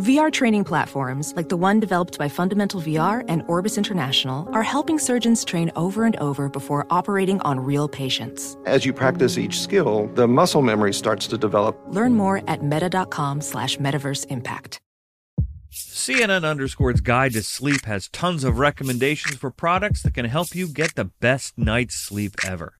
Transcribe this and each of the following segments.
VR training platforms, like the one developed by Fundamental VR and Orbis International, are helping surgeons train over and over before operating on real patients. As you practice each skill, the muscle memory starts to develop. Learn more at meta.com slash metaverse impact. CNN Underscore's Guide to Sleep has tons of recommendations for products that can help you get the best night's sleep ever.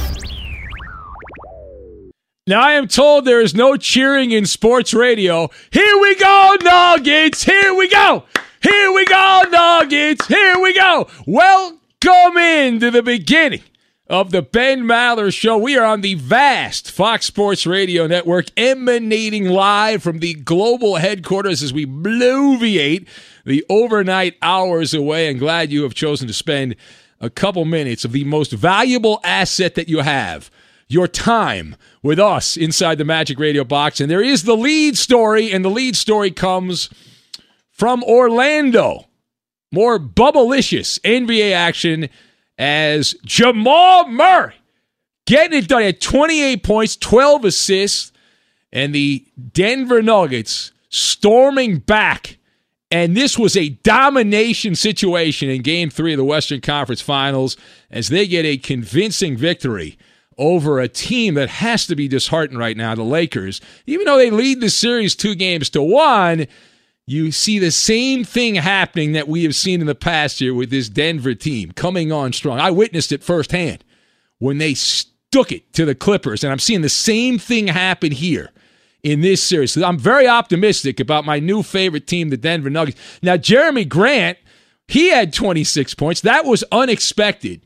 Now I am told there is no cheering in sports radio. Here we go, Nuggets! Here we go! Here we go, Nuggets! Here we go! Welcome into the beginning of the Ben Maller Show. We are on the vast Fox Sports Radio network, emanating live from the global headquarters as we bloviate the overnight hours away. And glad you have chosen to spend a couple minutes of the most valuable asset that you have your time with us inside the Magic Radio box. And there is the lead story, and the lead story comes from Orlando. More bubblicious NBA action as Jamal Murray getting it done at 28 points, 12 assists, and the Denver Nuggets storming back. And this was a domination situation in game three of the Western Conference Finals as they get a convincing victory over a team that has to be disheartened right now, the Lakers. Even though they lead the series two games to one, you see the same thing happening that we have seen in the past year with this Denver team coming on strong. I witnessed it firsthand when they stuck it to the Clippers, and I'm seeing the same thing happen here in this series. I'm very optimistic about my new favorite team, the Denver Nuggets. Now, Jerami Grant, he had 26 points. That was unexpected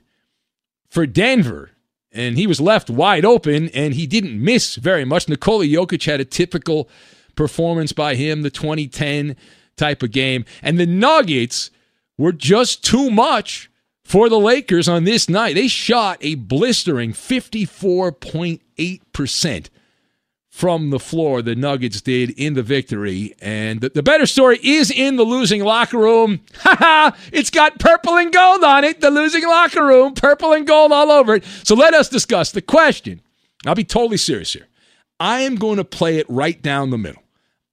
for Denver and he was left wide open, and he didn't miss very much. Nikola Jokic had a typical performance by him, the 2010 type of game. And the Nuggets were just too much for the Lakers on this night. They shot a blistering 54.8% from the floor, the Nuggets did in the victory. And the, the better story is in the losing locker room. Ha ha! It's got purple and gold on it, the losing locker room, purple and gold all over it. So let us discuss the question. I'll be totally serious here. I am going to play it right down the middle.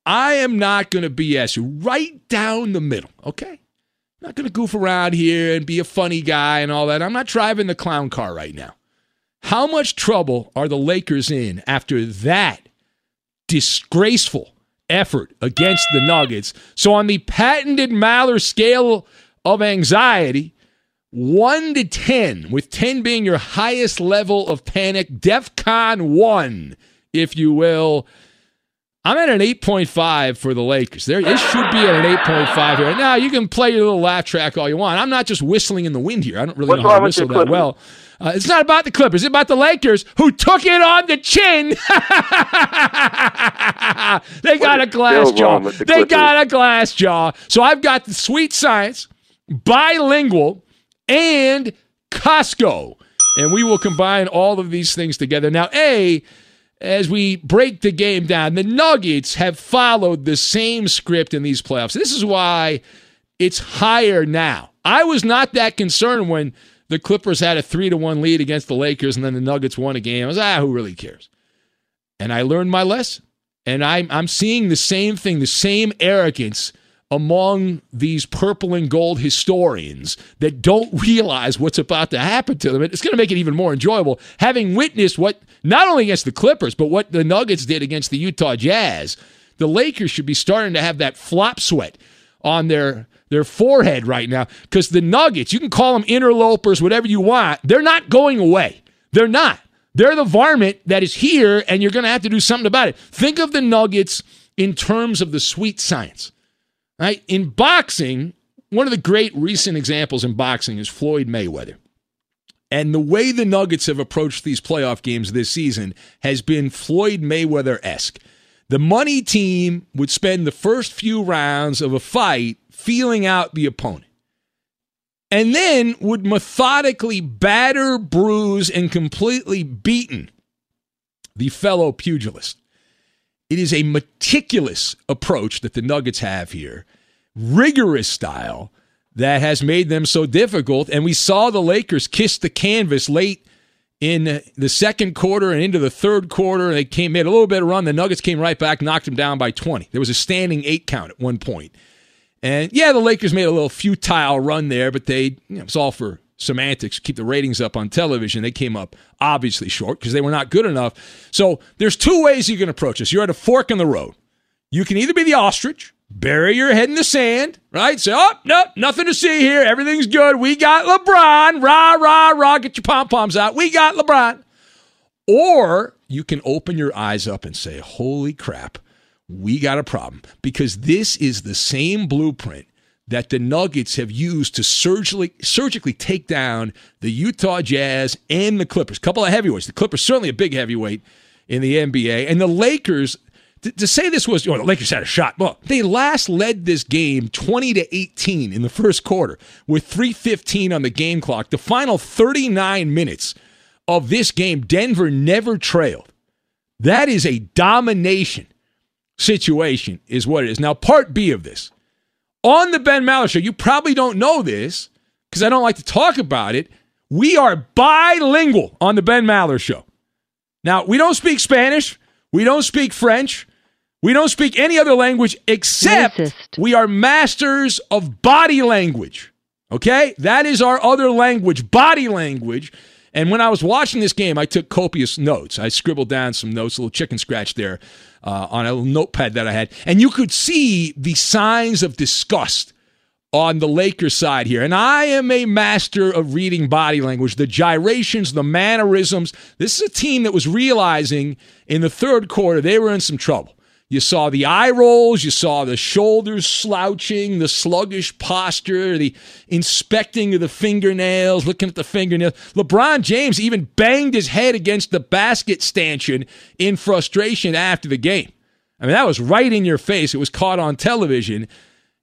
I am not going to BS you. Right down the middle, okay? I'm not going to goof around here and be a funny guy and all that. I'm not driving the clown car right now. How much trouble are the Lakers in after that disgraceful effort against the Nuggets? So, on the patented Maller scale of anxiety, 1 to 10, with 10 being your highest level of panic, DEF CON 1, if you will. I'm at an 8.5 for the Lakers. There, it should be at an 8.5 here. Now, you can play your little laugh track all you want. I'm not just whistling in the wind here. I don't really What's know how to whistle that well. Uh, it's not about the Clippers. It's about the Lakers who took it on the chin. they got a glass jaw. the They got a glass jaw. So I've got the sweet science, bilingual, and Costco. And we will combine all of these things together. Now, A, as we break the game down, the Nuggets have followed the same script in these playoffs. This is why it's higher now. I was not that concerned when the Clippers had a three to one lead against the Lakers and then the Nuggets won a game. I was ah, who really cares? And I learned my lesson. And I'm I'm seeing the same thing, the same arrogance among these purple and gold historians that don't realize what's about to happen to them. It's going to make it even more enjoyable having witnessed what not only against the Clippers, but what the Nuggets did against the Utah Jazz. The Lakers should be starting to have that flop sweat on their their forehead right now because the Nuggets, you can call them interlopers, whatever you want, they're not going away. They're not. They're the varmint that is here, and you're going to have to do something about it. Think of the Nuggets in terms of the sweet science. Right? In boxing, one of the great recent examples in boxing is Floyd Mayweather. And the way the Nuggets have approached these playoff games this season has been Floyd Mayweather esque. The money team would spend the first few rounds of a fight feeling out the opponent and then would methodically batter, bruise, and completely beaten the fellow pugilist. It is a meticulous approach that the Nuggets have here, rigorous style that has made them so difficult. And we saw the Lakers kiss the canvas late in the second quarter and into the third quarter. They came made a little bit of run. The Nuggets came right back, knocked them down by 20. There was a standing eight count at one point. And yeah, the Lakers made a little futile run there, but they you know, it's all for semantics, keep the ratings up on television. They came up obviously short because they were not good enough. So there's two ways you can approach this. You're at a fork in the road. You can either be the ostrich, bury your head in the sand, right? Say, oh, nope, nothing to see here. Everything's good. We got LeBron. Rah, rah, rah. Get your pom poms out. We got LeBron. Or you can open your eyes up and say, holy crap, we got a problem. Because this is the same blueprint that the Nuggets have used to surgically surgically take down the Utah Jazz and the Clippers. A couple of heavyweights. The Clippers certainly a big heavyweight in the NBA, and the Lakers. To, to say this was, you know, the Lakers had a shot. Well, they last led this game 20 to 18 in the first quarter with 3:15 on the game clock. The final 39 minutes of this game, Denver never trailed. That is a domination situation, is what it is. Now, part B of this on the Ben Maller show, you probably don't know this because I don't like to talk about it. We are bilingual on the Ben Maller show. Now, we don't speak Spanish, we don't speak French, we don't speak any other language except we are masters of body language. Okay? That is our other language, body language. And when I was watching this game, I took copious notes. I scribbled down some notes, a little chicken scratch there uh, on a notepad that I had. And you could see the signs of disgust on the Lakers side here. And I am a master of reading body language, the gyrations, the mannerisms. This is a team that was realizing in the third quarter they were in some trouble. You saw the eye rolls, you saw the shoulders slouching, the sluggish posture, the inspecting of the fingernails, looking at the fingernails. LeBron James even banged his head against the basket stanchion in frustration after the game. I mean, that was right in your face. It was caught on television.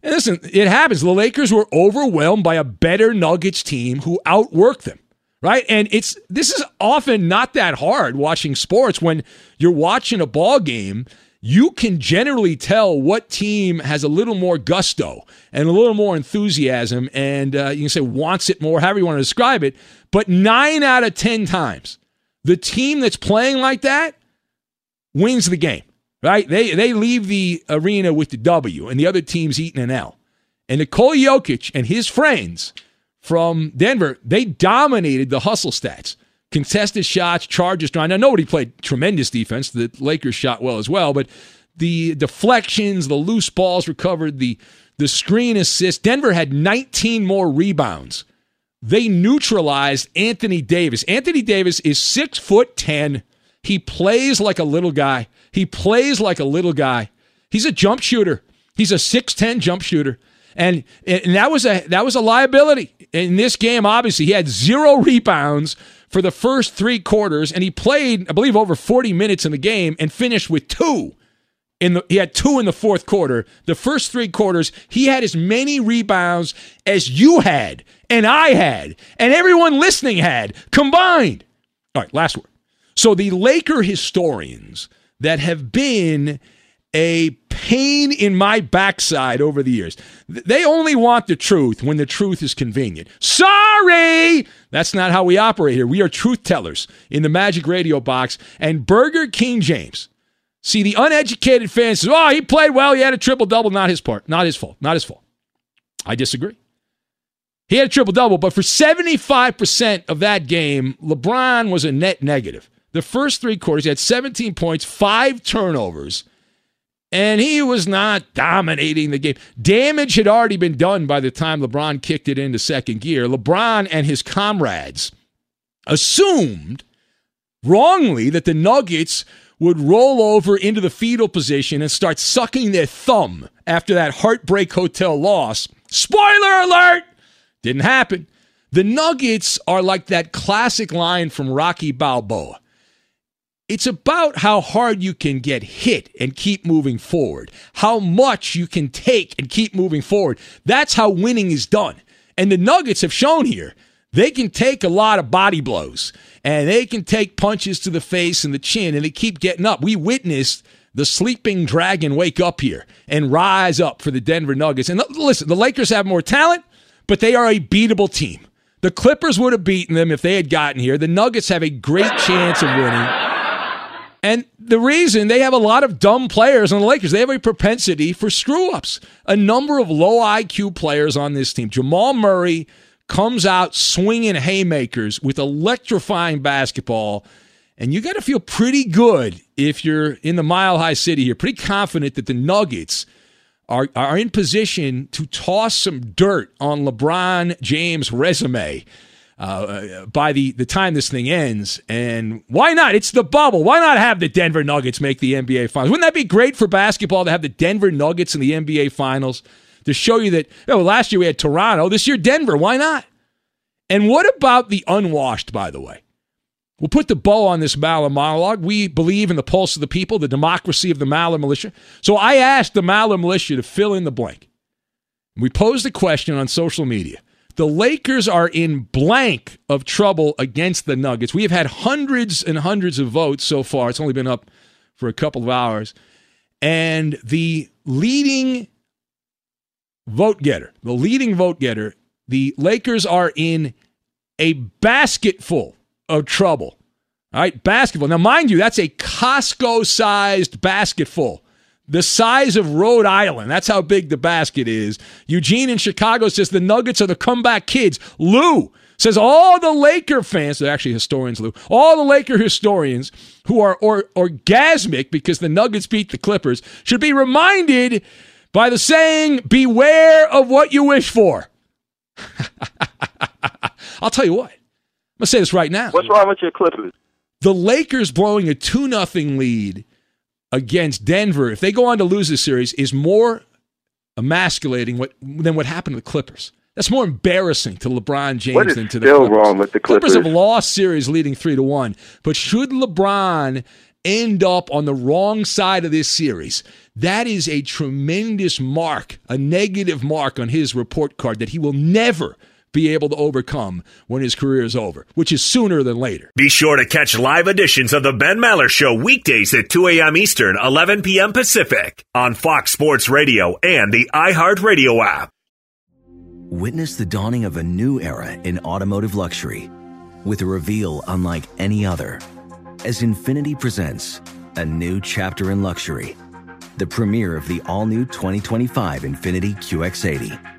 And listen, it happens. The Lakers were overwhelmed by a better Nuggets team who outworked them. Right? And it's this is often not that hard watching sports when you're watching a ball game you can generally tell what team has a little more gusto and a little more enthusiasm and uh, you can say wants it more, however you want to describe it. But nine out of 10 times, the team that's playing like that wins the game, right? They, they leave the arena with the W and the other team's eating an L. And Nikola Jokic and his friends from Denver, they dominated the hustle stats contested shots, charges drawn. Now, nobody played tremendous defense. The Lakers shot well as well, but the deflections, the loose balls recovered, the the screen assist. Denver had 19 more rebounds. They neutralized Anthony Davis. Anthony Davis is six foot ten. He plays like a little guy. He plays like a little guy. He's a jump shooter. He's a six ten jump shooter. And, and that was a that was a liability in this game. Obviously, he had zero rebounds, for the first three quarters, and he played, I believe, over 40 minutes in the game and finished with two. In the, he had two in the fourth quarter. The first three quarters, he had as many rebounds as you had, and I had, and everyone listening had combined. All right, last word. So the Laker historians that have been a pain in my backside over the years. They only want the truth when the truth is convenient. Sorry! That's not how we operate here. We are truth tellers in the Magic Radio box. And Burger King James. See, the uneducated fan says, oh, he played well. He had a triple double. Not his part. Not his fault. Not his fault. I disagree. He had a triple double, but for 75% of that game, LeBron was a net negative. The first three quarters, he had 17 points, five turnovers and he was not dominating the game. Damage had already been done by the time LeBron kicked it into second gear. LeBron and his comrades assumed wrongly that the Nuggets would roll over into the fetal position and start sucking their thumb after that heartbreak hotel loss. Spoiler alert! Didn't happen. The Nuggets are like that classic line from Rocky Balboa. It's about how hard you can get hit and keep moving forward, how much you can take and keep moving forward. That's how winning is done. And the Nuggets have shown here they can take a lot of body blows and they can take punches to the face and the chin and they keep getting up. We witnessed the sleeping dragon wake up here and rise up for the Denver Nuggets. And listen, the Lakers have more talent, but they are a beatable team. The Clippers would have beaten them if they had gotten here. The Nuggets have a great chance of winning. And the reason they have a lot of dumb players on the Lakers, they have a propensity for screw ups. A number of low IQ players on this team. Jamal Murray comes out swinging haymakers with electrifying basketball. And you got to feel pretty good if you're in the mile high city here, pretty confident that the Nuggets are, are in position to toss some dirt on LeBron James' resume uh, by the, the time this thing ends. And why not? It's the bubble. Why not have the Denver Nuggets make the NBA Finals? Wouldn't that be great for basketball to have the Denver Nuggets in the NBA Finals to show you that, oh, last year we had Toronto, this year Denver. Why not? And what about the unwashed, by the way? We'll put the bow on this Maller monologue. We believe in the pulse of the people, the democracy of the Maller militia. So I asked the Maller militia to fill in the blank. We posed a question on social media. The Lakers are in blank of trouble against the Nuggets. We have had hundreds and hundreds of votes so far. It's only been up for a couple of hours. And the leading vote getter, the leading vote getter, the Lakers are in a basketful of trouble. All right, basketball. Now, mind you, that's a Costco sized basketful the size of Rhode Island. That's how big the basket is. Eugene in Chicago says the Nuggets are the comeback kids. Lou says all the Laker fans, they're actually historians, Lou, all the Laker historians who are or, orgasmic because the Nuggets beat the Clippers should be reminded by the saying, beware of what you wish for. I'll tell you what. I'm going to say this right now. What's wrong with your Clippers? The Lakers blowing a 2 0 lead against Denver, if they go on to lose this series, is more emasculating what, than what happened to the Clippers. That's more embarrassing to LeBron James than to the still Clippers. wrong with the Clippers. Clippers have lost series leading three to one. But should LeBron end up on the wrong side of this series, that is a tremendous mark, a negative mark on his report card that he will never be able to overcome when his career is over, which is sooner than later. Be sure to catch live editions of The Ben Maller Show weekdays at 2 a.m. Eastern, 11 p.m. Pacific on Fox Sports Radio and the iHeartRadio app. Witness the dawning of a new era in automotive luxury with a reveal unlike any other as Infiniti presents a new chapter in luxury, the premiere of the all new 2025 Infiniti QX80.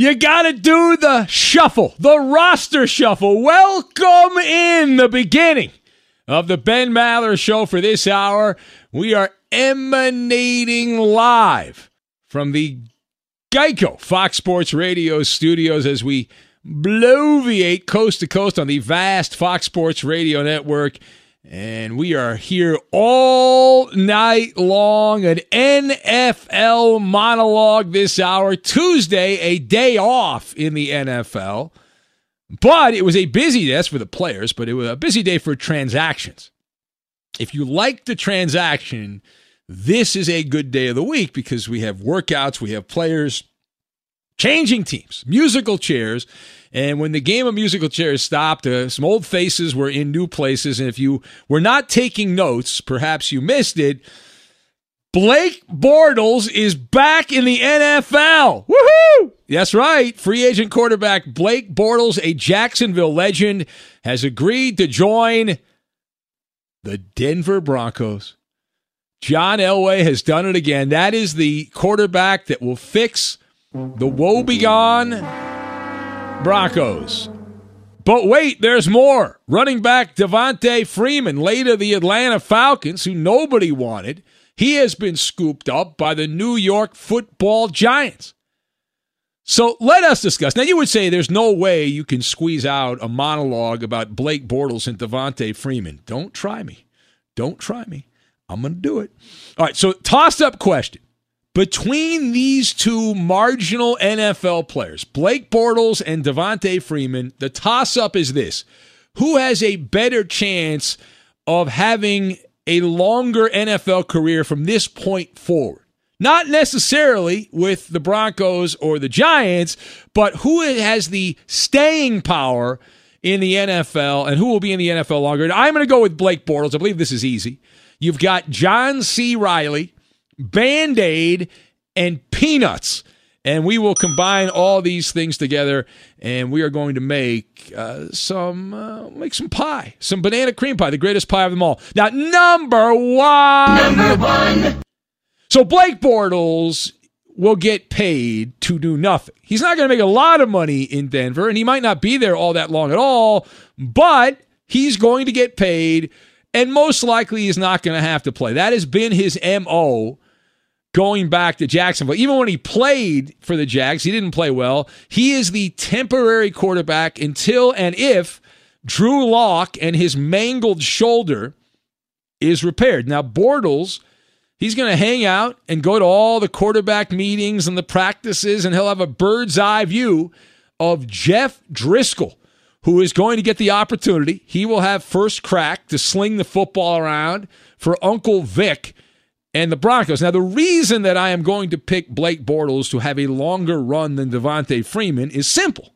You got to do the shuffle, the roster shuffle. Welcome in the beginning of the Ben Maller Show for this hour. We are emanating live from the Geico Fox Sports Radio studios as we bloviate coast to coast on the vast Fox Sports Radio network. And we are here all night long. An NFL monologue this hour. Tuesday, a day off in the NFL. But it was a busy day for the players, but it was a busy day for transactions. If you like the transaction this is a good day of the week because we have workouts, we have players changing teams, musical chairs. And when the game of musical chairs stopped, uh, some old faces were in new places. And if you were not taking notes, perhaps you missed it. Blake Bortles is back in the NFL. Woohoo! That's right. Free agent quarterback Blake Bortles, a Jacksonville legend, has agreed to join the Denver Broncos. John Elway has done it again. That is the quarterback that will fix the woebegone Broncos. But wait, there's more. Running back Devonta Freeman, later the Atlanta Falcons, who nobody wanted, he has been scooped up by the New York football giants. So let us discuss. Now, you would say there's no way you can squeeze out a monologue about Blake Bortles and Devonta Freeman. Don't try me. Don't try me. I'm going to do it. All right, so tossed up question. Between these two marginal NFL players, Blake Bortles and Devonta Freeman, the toss up is this Who has a better chance of having a longer NFL career from this point forward? Not necessarily with the Broncos or the Giants, but who has the staying power in the NFL and who will be in the NFL longer? I'm going to go with Blake Bortles. I believe this is easy. You've got John C. Reilly, Band Aid, and Peanuts. And we will combine all these things together, and we are going to make uh, some uh, make some pie, some banana cream pie, the greatest pie of them all. Now, number one, number one. So Blake Bortles will get paid to do nothing. He's not going to make a lot of money in Denver, and he might not be there all that long at all, but he's going to get paid and most likely he's not going to have to play. That has been his MO going back to Jacksonville. Even when he played for the Jags, he didn't play well. He is the temporary quarterback until and if Drew Lock and his mangled shoulder is repaired. Now, Bortles, he's going to hang out and go to all the quarterback meetings and the practices, and he'll have a bird's eye view of Jeff Driskel who is going to get the opportunity. He will have first crack to sling the football around for Uncle Vic and the Broncos. Now, the reason that I am going to pick Blake Bortles to have a longer run than Devonta Freeman is simple.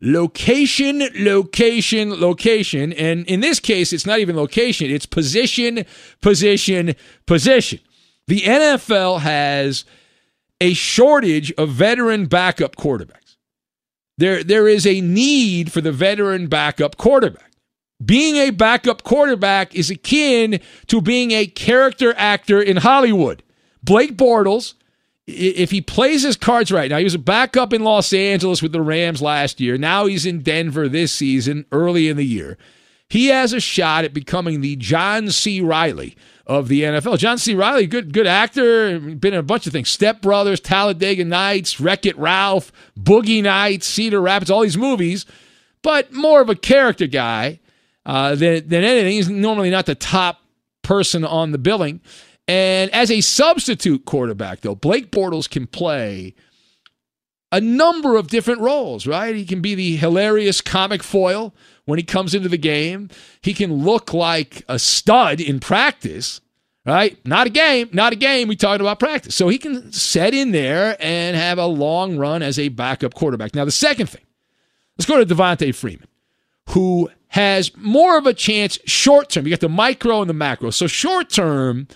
Location, location, location. And in this case, it's not even location, it's position, position, position. The NFL has a shortage of veteran backup quarterbacks. There, there is a need for the veteran backup quarterback. Being a backup quarterback is akin to being a character actor in Hollywood. Blake Bortles, if he plays his cards right, now he was a backup in Los Angeles with the Rams last year. Now he's in Denver this season, early in the year. He has a shot at becoming the John C. Reilly of the NFL. John C. Reilly, good good actor, been in a bunch of things. Step Brothers, Talladega Nights, Wreck It Ralph, Boogie Nights, Cedar Rapids, all these movies, but more of a character guy than, than anything. He's normally not the top person on the billing. And as a substitute quarterback, though, Blake Bortles can play a number of different roles, right? He can be the hilarious comic foil when he comes into the game. He can look like a stud in practice, right? Not a game, not a game. We talked about practice. So he can set in there and have a long run as a backup quarterback. Now, the second thing, let's go to Devonta Freeman, who has more of a chance short term. You got the micro and the macro. So short term,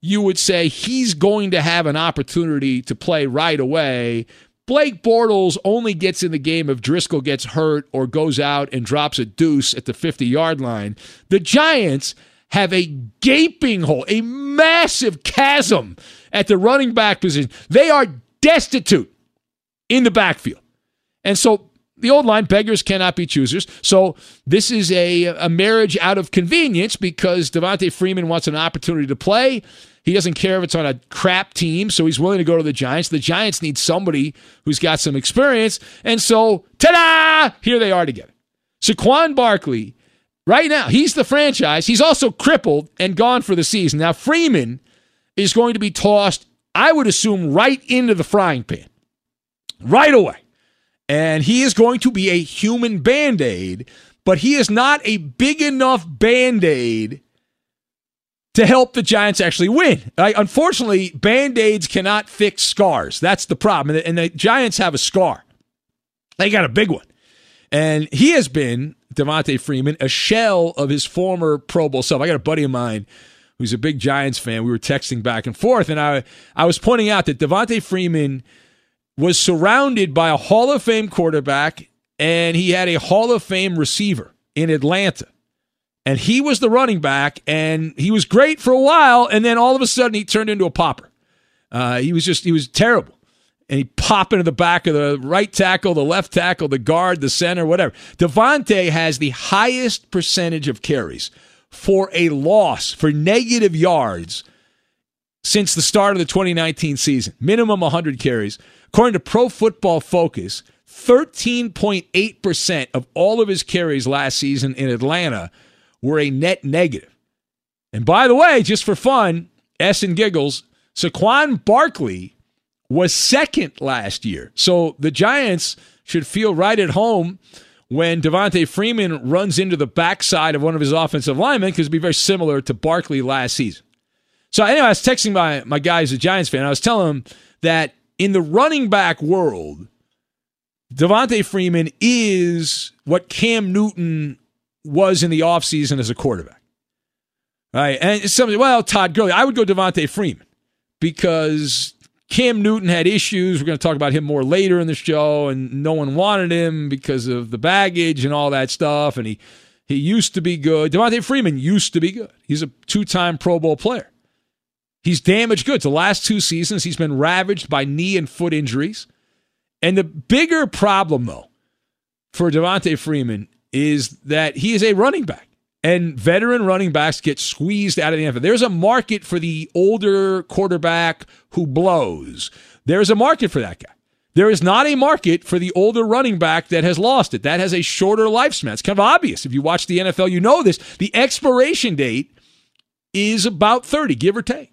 you would say he's going to have an opportunity to play right away Blake Bortles only gets in the game if Driskel gets hurt or goes out and drops a deuce at the 50 yard line. The Giants have a gaping hole, a massive chasm at the running back position. They are destitute in the backfield. And so the old line beggars cannot be choosers. So this is a, a marriage out of convenience because Devonta Freeman wants an opportunity to play. He doesn't care if it's on a crap team, so he's willing to go to the Giants. The Giants need somebody who's got some experience. And so, ta da! Here they are together. Saquon Barkley, right now, he's the franchise. He's also crippled and gone for the season. Now, Freeman is going to be tossed, I would assume, right into the frying pan right away. And he is going to be a human band aid, but he is not a big enough band aid to help the Giants actually win. Unfortunately, band aids cannot fix scars. That's the problem. And the, and the Giants have a scar, they got a big one. And he has been, Devonta Freeman, a shell of his former Pro Bowl self. I got a buddy of mine who's a big Giants fan. We were texting back and forth, and I, I was pointing out that Devonta Freeman was surrounded by a Hall of Fame quarterback, and he had a Hall of Fame receiver in Atlanta. And he was the running back, and he was great for a while, and then all of a sudden he turned into a popper. Uh, he was just, he was terrible and he popped into the back of the right tackle, the left tackle, the guard, the center, whatever. Devonta has the highest percentage of carries for a loss, for negative yards since the start of the 2019 season. Minimum 100 carries. According to Pro Football Focus, 13.8% of all of his carries last season in Atlanta were a net negative. And by the way, just for fun, S and giggles, Saquon Barkley was second last year. So the Giants should feel right at home when Devonta Freeman runs into the backside of one of his offensive linemen because it'd be very similar to Barkley last season. So anyway, I was texting my, my guy a Giants fan. I was telling him that in the running back world, Devonta Freeman is what Cam Newton was in the offseason as a quarterback. Right. And somebody, well, Todd Gurley, I would go Devonta Freeman because Cam Newton had issues. We're going to talk about him more later in the show, and no one wanted him because of the baggage and all that stuff. And he he used to be good. Devonta Freeman used to be good. He's a two time Pro Bowl player. He's damaged goods. The last two seasons, he's been ravaged by knee and foot injuries. And the bigger problem, though, for Devonta Freeman is that he is a running back. And veteran running backs get squeezed out of the NFL. There's a market for the older quarterback who blows. There's a market for that guy. There is not a market for the older running back that has lost it. That has a shorter lifespan. It's kind of obvious. If you watch the NFL, you know this. The expiration date is about 30, give or take.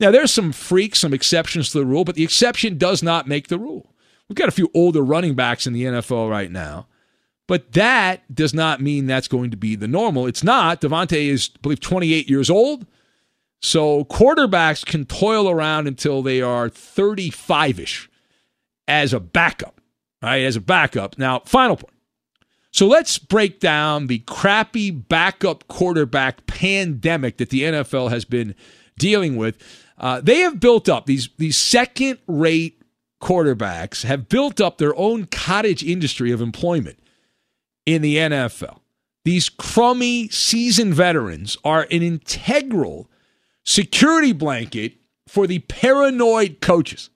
Now, there's some freaks, some exceptions to the rule, but the exception does not make the rule. We've got a few older running backs in the NFL right now. But that does not mean that's going to be the normal. It's not. Devonta is, I believe, 28 years old. So quarterbacks can toil around until they are 35 ish as a backup, right? As a backup. Now, final point. So let's break down the crappy backup quarterback pandemic that the NFL has been dealing with. Uh, they have built up these these second rate quarterbacks have built up their own cottage industry of employment in the NFL. These crummy seasoned veterans are an integral security blanket for the paranoid coaches.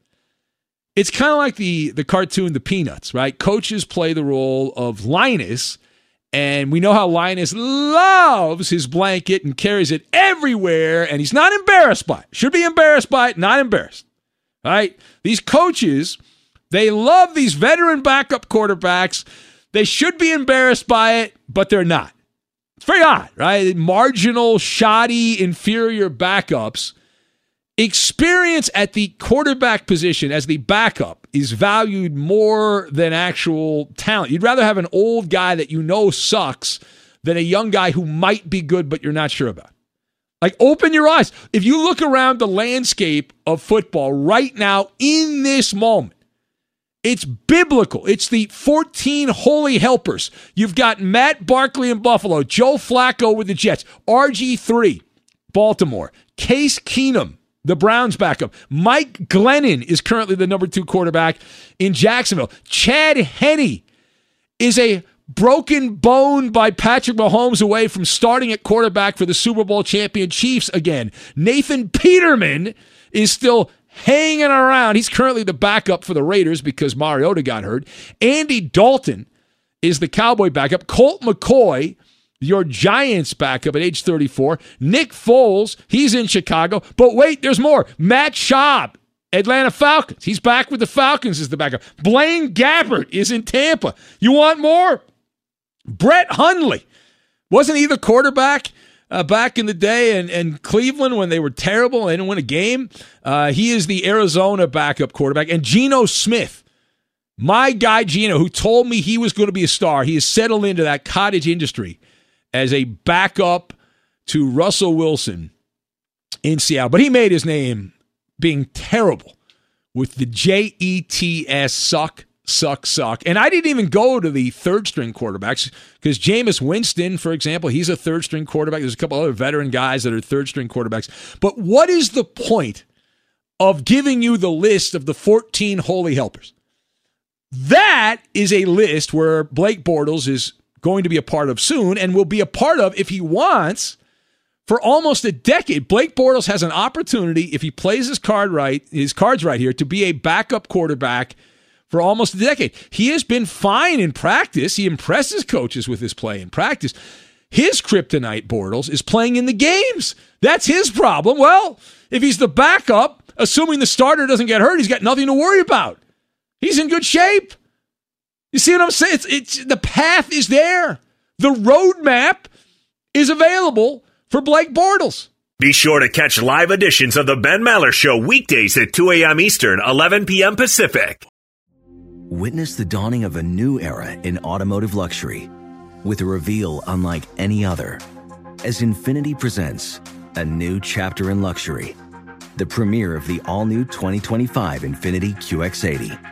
It's kind of like the the cartoon The Peanuts, right? Coaches play the role of Linus, and we know how Linus loves his blanket and carries it everywhere, and he's not embarrassed by it. Should be embarrassed by it, not embarrassed. Right? These coaches, they love these veteran backup quarterbacks they should be embarrassed by it, but they're not. It's very odd, right? Marginal, shoddy, inferior backups. Experience at the quarterback position as the backup is valued more than actual talent. You'd rather have an old guy that you know sucks than a young guy who might be good, but you're not sure about. Like, open your eyes. If you look around the landscape of football right now in this moment, it's biblical. It's the 14 holy helpers. You've got Matt Barkley in Buffalo, Joe Flacco with the Jets, RG3, Baltimore, Case Keenum, the Browns backup. Mike Glennon is currently the number two quarterback in Jacksonville. Chad Henne is a broken bone by Patrick Mahomes away from starting at quarterback for the Super Bowl champion Chiefs again. Nathan Peterman is still hanging around. He's currently the backup for the Raiders because Mariota got hurt. Andy Dalton is the Cowboy backup. Colt McCoy, your Giants backup at age 34. Nick Foles, he's in Chicago. But wait, there's more. Matt Schaub, Atlanta Falcons. He's back with the Falcons as the backup. Blaine Gabbert is in Tampa. You want more? Brett Hundley. Wasn't he the quarterback uh, back in the day and, and Cleveland when they were terrible and didn't win a game. Uh, he is the Arizona backup quarterback. And Geno Smith, my guy Geno, who told me he was going to be a star, he has settled into that cottage industry as a backup to Russell Wilson in Seattle. But he made his name being terrible with the J E T S suck, suck, suck. And I didn't even go to the third string quarterbacks because Jameis Winston, for example, he's a third string quarterback. There's a couple other veteran guys that are third string quarterbacks. But what is the point of giving you the list of the 14 holy helpers? That is a list where Blake Bortles is going to be a part of soon and will be a part of if he wants for almost a decade. Blake Bortles has an opportunity if he plays his card right, his cards right here to be a backup quarterback for almost a decade. He has been fine in practice. He impresses coaches with his play in practice. His kryptonite Bortles is playing in the games. That's his problem. Well, if he's the backup, assuming the starter doesn't get hurt, he's got nothing to worry about. He's in good shape. You see what I'm saying? It's, it's the path is there. The roadmap is available for Blake Bortles. Be sure to catch live editions of the Ben Maller Show weekdays at 2 a.m. Eastern, 11 p.m. Pacific. Witness the dawning of a new era in automotive luxury with a reveal unlike any other as Infiniti presents a new chapter in luxury, the premiere of the all new 2025 Infiniti QX80.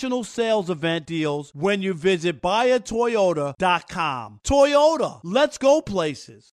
national sales event deals when you visit buyatoyota.com. Toyota, let's go places.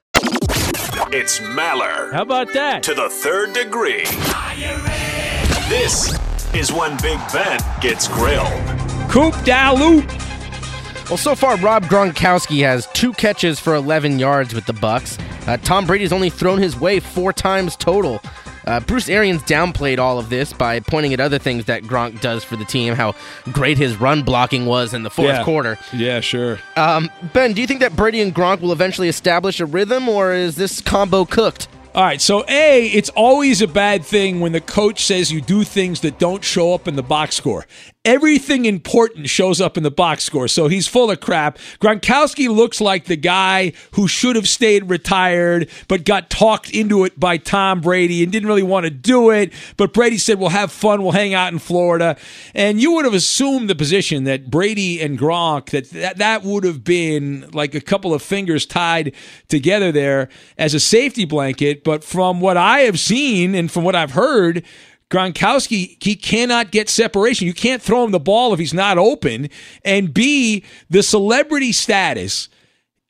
It's Maller. How about that? To the third degree. This is when Big Ben gets grilled. Coop Dalu. Well, so far, Rob Gronkowski has two catches for 11 yards with the Bucs. Uh, Tom Brady's only thrown his way four times total. Uh, Bruce Arians downplayed all of this by pointing at other things that Gronk does for the team, how great his run blocking was in the fourth yeah. quarter. Yeah, sure. Um, ben, do you think that Brady and Gronk will eventually establish a rhythm, or is this combo cooked? All right, so A, it's always a bad thing when the coach says you do things that don't show up in the box score. Everything important shows up in the box score, so he's full of crap. Gronkowski looks like the guy who should have stayed retired, but got talked into it by Tom Brady and didn't really want to do it. But Brady said, We'll have fun, we'll hang out in Florida. And you would have assumed the position that Brady and Gronk, that that, that would have been like a couple of fingers tied together there as a safety blanket. But from what I have seen and from what I've heard, Gronkowski, he cannot get separation. You can't throw him the ball if he's not open. And B, the celebrity status.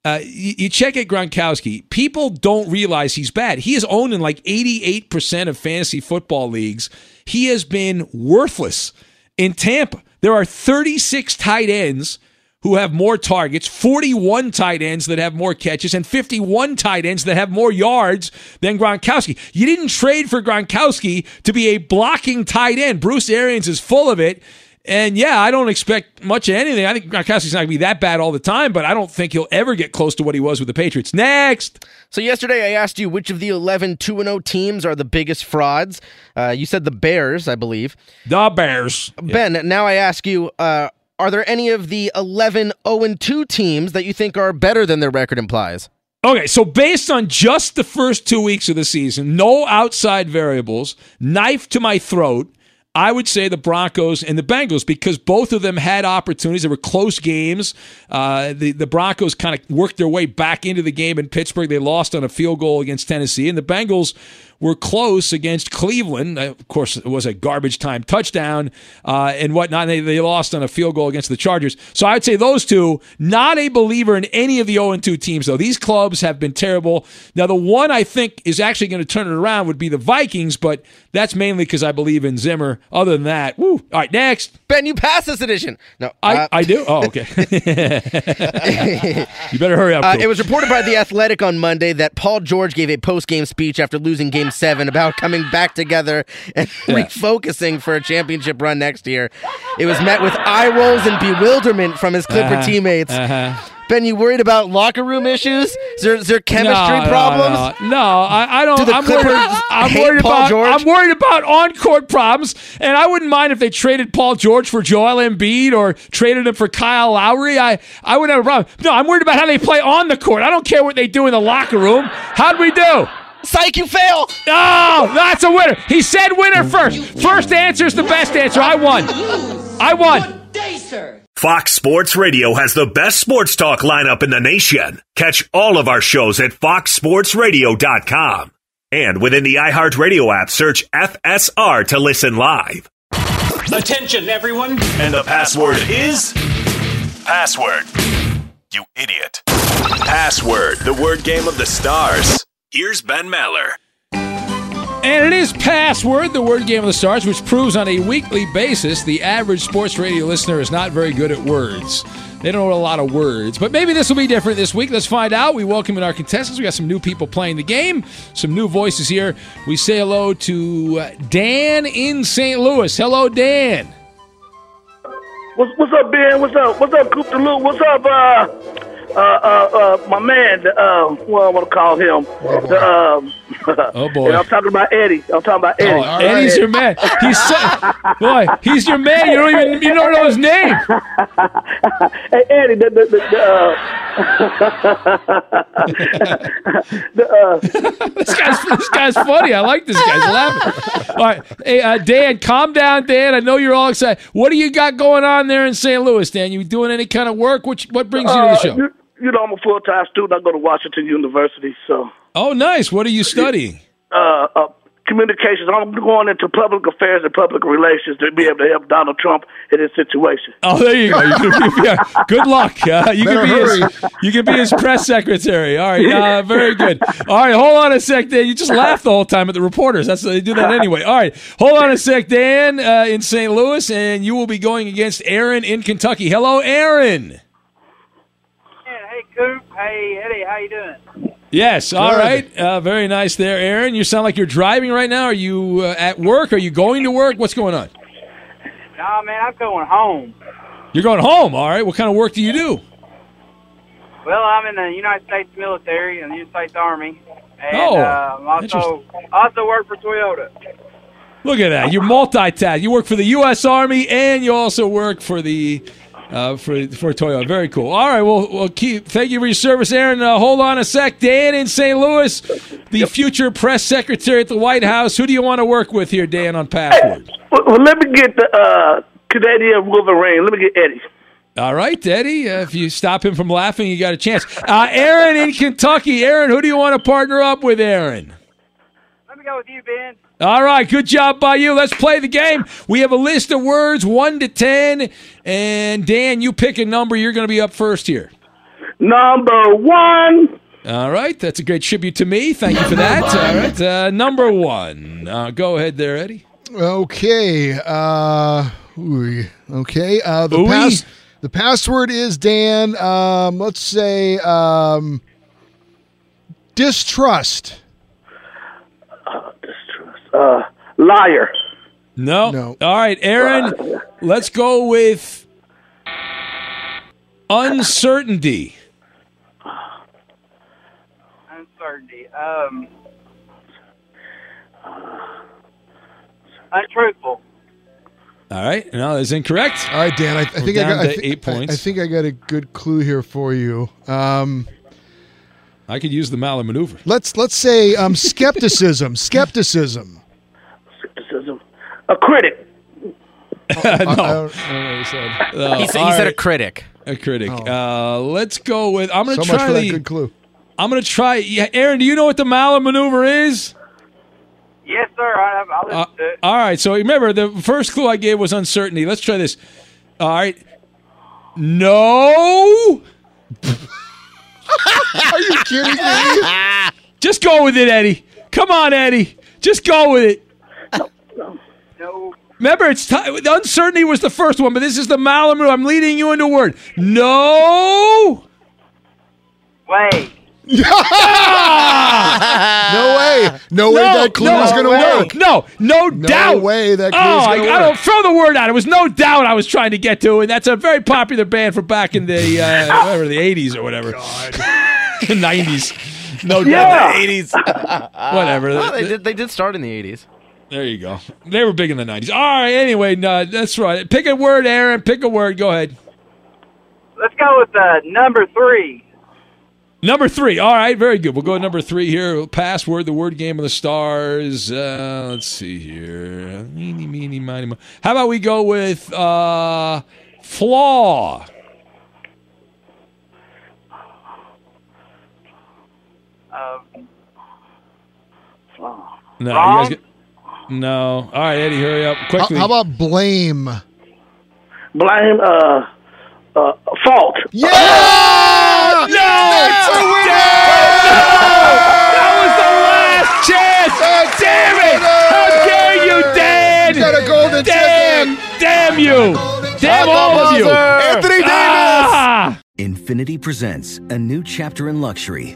Uh, you, you, check at Gronkowski. People don't realize he's bad. He is owned in like 88% of fantasy football leagues. He has been worthless in Tampa. There are 36 tight ends who have more targets, 41 tight ends that have more catches, and 51 tight ends that have more yards than Gronkowski. You didn't trade for Gronkowski to be a blocking tight end. Bruce Arians is full of it. And yeah, I don't expect much of anything. I think Gronkowski's not going to be that bad all the time, but I don't think he'll ever get close to what he was with the Patriots. Next. So yesterday I asked you which of the 11 2-0 teams are the biggest frauds. Uh, you said the Bears, I believe. The Bears. Ben, yeah. now I ask you, uh, are there any of the 11 0 2 teams that you think are better than their record implies? Okay, so based on just the first two weeks of the season, no outside variables, knife to my throat, I would say the Broncos and the Bengals because both of them had opportunities. They were close games. Uh, the the Broncos kind of worked their way back into the game in Pittsburgh. They lost on a field goal against Tennessee, and the Bengals were close against Cleveland. Of course, it was a garbage time touchdown uh, and whatnot. They, they lost on a field goal against the Chargers. So I would say those two, not a believer in any of the 0 2 teams, though. These clubs have been terrible. Now, the one I think is actually going to turn it around would be the Vikings, but that's mainly because I believe in Zimmer. Other than that, woo. All right, next. Ben, you passed this edition. No, I, uh, I do. Oh, okay. you better hurry up. Uh, it was reported by The Athletic on Monday that Paul George gave a post game speech after losing game seven about coming back together and yeah. refocusing for a championship run next year. It was met with eye rolls and bewilderment from his Clipper uh-huh. teammates. Uh-huh. Ben, you worried about locker room issues? Is there, is there chemistry no, problems? No, no, no I, I, don't. Do the I'm Clippers worried, I'm hate worried Paul about. George? I'm worried about on-court problems, and I wouldn't mind if they traded Paul George for Joel Embiid or traded him for Kyle Lowry. I, I wouldn't have a problem. No, I'm worried about how they play on the court. I don't care what they do in the locker room. How'd we do? Psych, you fail. Oh, that's a winner. He said winner first. First answer is the best answer. I won. I won. Fox Sports Radio has the best sports talk lineup in the nation. Catch all of our shows at foxsportsradio.com. And within the iHeartRadio app, search FSR to listen live. Attention, everyone. And the password is password. You idiot. Password, the word game of the stars. Here's Ben Maller. And it is Password, the word game of the stars, which proves on a weekly basis the average sports radio listener is not very good at words. They don't know a lot of words, but maybe this will be different this week. Let's find out. We welcome in our contestants. We got some new people playing the game, some new voices here. We say hello to uh, Dan in St. Louis. Hello, Dan. What's, what's up, Ben? What's up? What's up, Coop Luke? What's up, uh, uh, uh, uh, my man, the, uh, what I want to call him. The, um, oh boy! I'm talking about Eddie. I'm talking about Eddie. Oh, Eddie's your man. He's so, boy. He's your man. You don't even you don't know his name. hey Eddie, the the the, the, uh, this guy's this guy's funny. I like this guy. He's laughing. All right, hey uh, Dan, calm down, Dan. I know you're all excited. What do you got going on there in St. Louis, Dan? You doing any kind of work? What what brings you to the Uh, show? You, you know, I'm a full time student. I go to Washington University, so Oh, nice. What are you studying? uh, uh, communications. I'm going into public affairs and public relations to be able to help Donald Trump in his situation. Oh, there you go. You can be, yeah, good luck. Uh, you can Better be his, you can be his press secretary. All right, uh, very good. All right, hold on a sec, Dan. You just laughed the whole time at the reporters. That's they do that anyway. All right, hold on a sec, Dan, uh, in St. Louis, and you will be going against Aaron in Kentucky. Hello, Aaron. Hey, Coop. Hey, Eddie. How you doing? Yes. All Good. right. Uh, very nice there, Aaron. You sound like you're driving right now. Are you uh, at work? Are you going to work? What's going on? Nah, man, I'm going home. You're going home. All right. What kind of work do you do? Well, I'm in the United States military and the United States Army, and Oh, uh, I'm also also work for Toyota. Look at that. You're multitask. You work for the U.S. Army and you also work for the uh, for for Toyota. Very cool. All right. Well, well keep. Thank you for your service, Aaron. Uh, hold on a sec. Dan in St. Louis, the future press secretary at the White House. Who do you want to work with here, Dan, on password? Well, well, let me get the uh, Canadian Wolverine. Let me get Eddie. All right, Eddie. Uh, if you stop him from laughing, you got a chance. Uh, Aaron in Kentucky. Aaron, who do you want to partner up with, Aaron? Let me go with you, Ben. All right, good job by you. Let's play the game. We have a list of words, one to ten, and Dan, you pick a number. You're going to be up first here. Number one. All right, that's a great tribute to me. Thank you for that. All right, uh, number one. Uh, go ahead there, Eddie. Okay. Uh, ooh, okay. Uh, the pass. The password is Dan. Um, let's say um, distrust. Uh, liar. No. No. All right, Aaron. let's go with uncertainty. Uncertainty. Um, untruthful. All right, no, that's incorrect. All right, Dan. I, I think I got I to thi- eight I- points. I, think I got a good clue here for you. Um, I could use the Maller maneuver. let's let's say um, skepticism. skepticism. Skepticism. A critic. no. I don't- I don't know what he said. No, He said- he all said a critic. A critic. Uh, let's go with. I'm going to So to much try for that good clue. I'm going to try. Yeah, Aaron, do you know what the Maller maneuver is? Yes, sir. I, I'll listen Uh, to it. all right. So remember, the first clue I gave was uncertainty. Let's try this. All right. No. Are you kidding me? Just go with it, Eddie. Come on, Eddie. Just go with it. No. Remember, it's ti the uncertainty was the first one, but this is the Maller maneuver. I'm leading you into a word. No. Wait. no way. No way that clue no, is going to work. No, no, No doubt. No way that clue oh, is gonna work. I don't throw the word out. It was no doubt I was trying to get to, and that's a very popular band from back in the uh, whatever the '80s or whatever, the '90s. No doubt, Yeah. 80s. whatever. Oh, they did. They did start in the 80s. There you go. They were big in the '90s. All right. Anyway, no, that's right. Pick a word, Aaron. Pick a word. Go ahead. Let's go with uh, number three. Number three. All right, very good. We'll go with number three here. Password, the word game of the stars. Uh, let's see here. Meeny, meeny, miny, mo. How about we go with uh, flaw? Um, flaw. No, Wrong? you guys get. No. All right, Eddie, hurry up quickly. how about blame? Blame. Uh, uh, fault. Yeah. no! That's a winner. No! That was the last chance! Damn it! How dare you, Dan! You got a golden Damn! Damn you! Damn all of you! Anthony Davis. Ah! Infiniti presents a new chapter in luxury,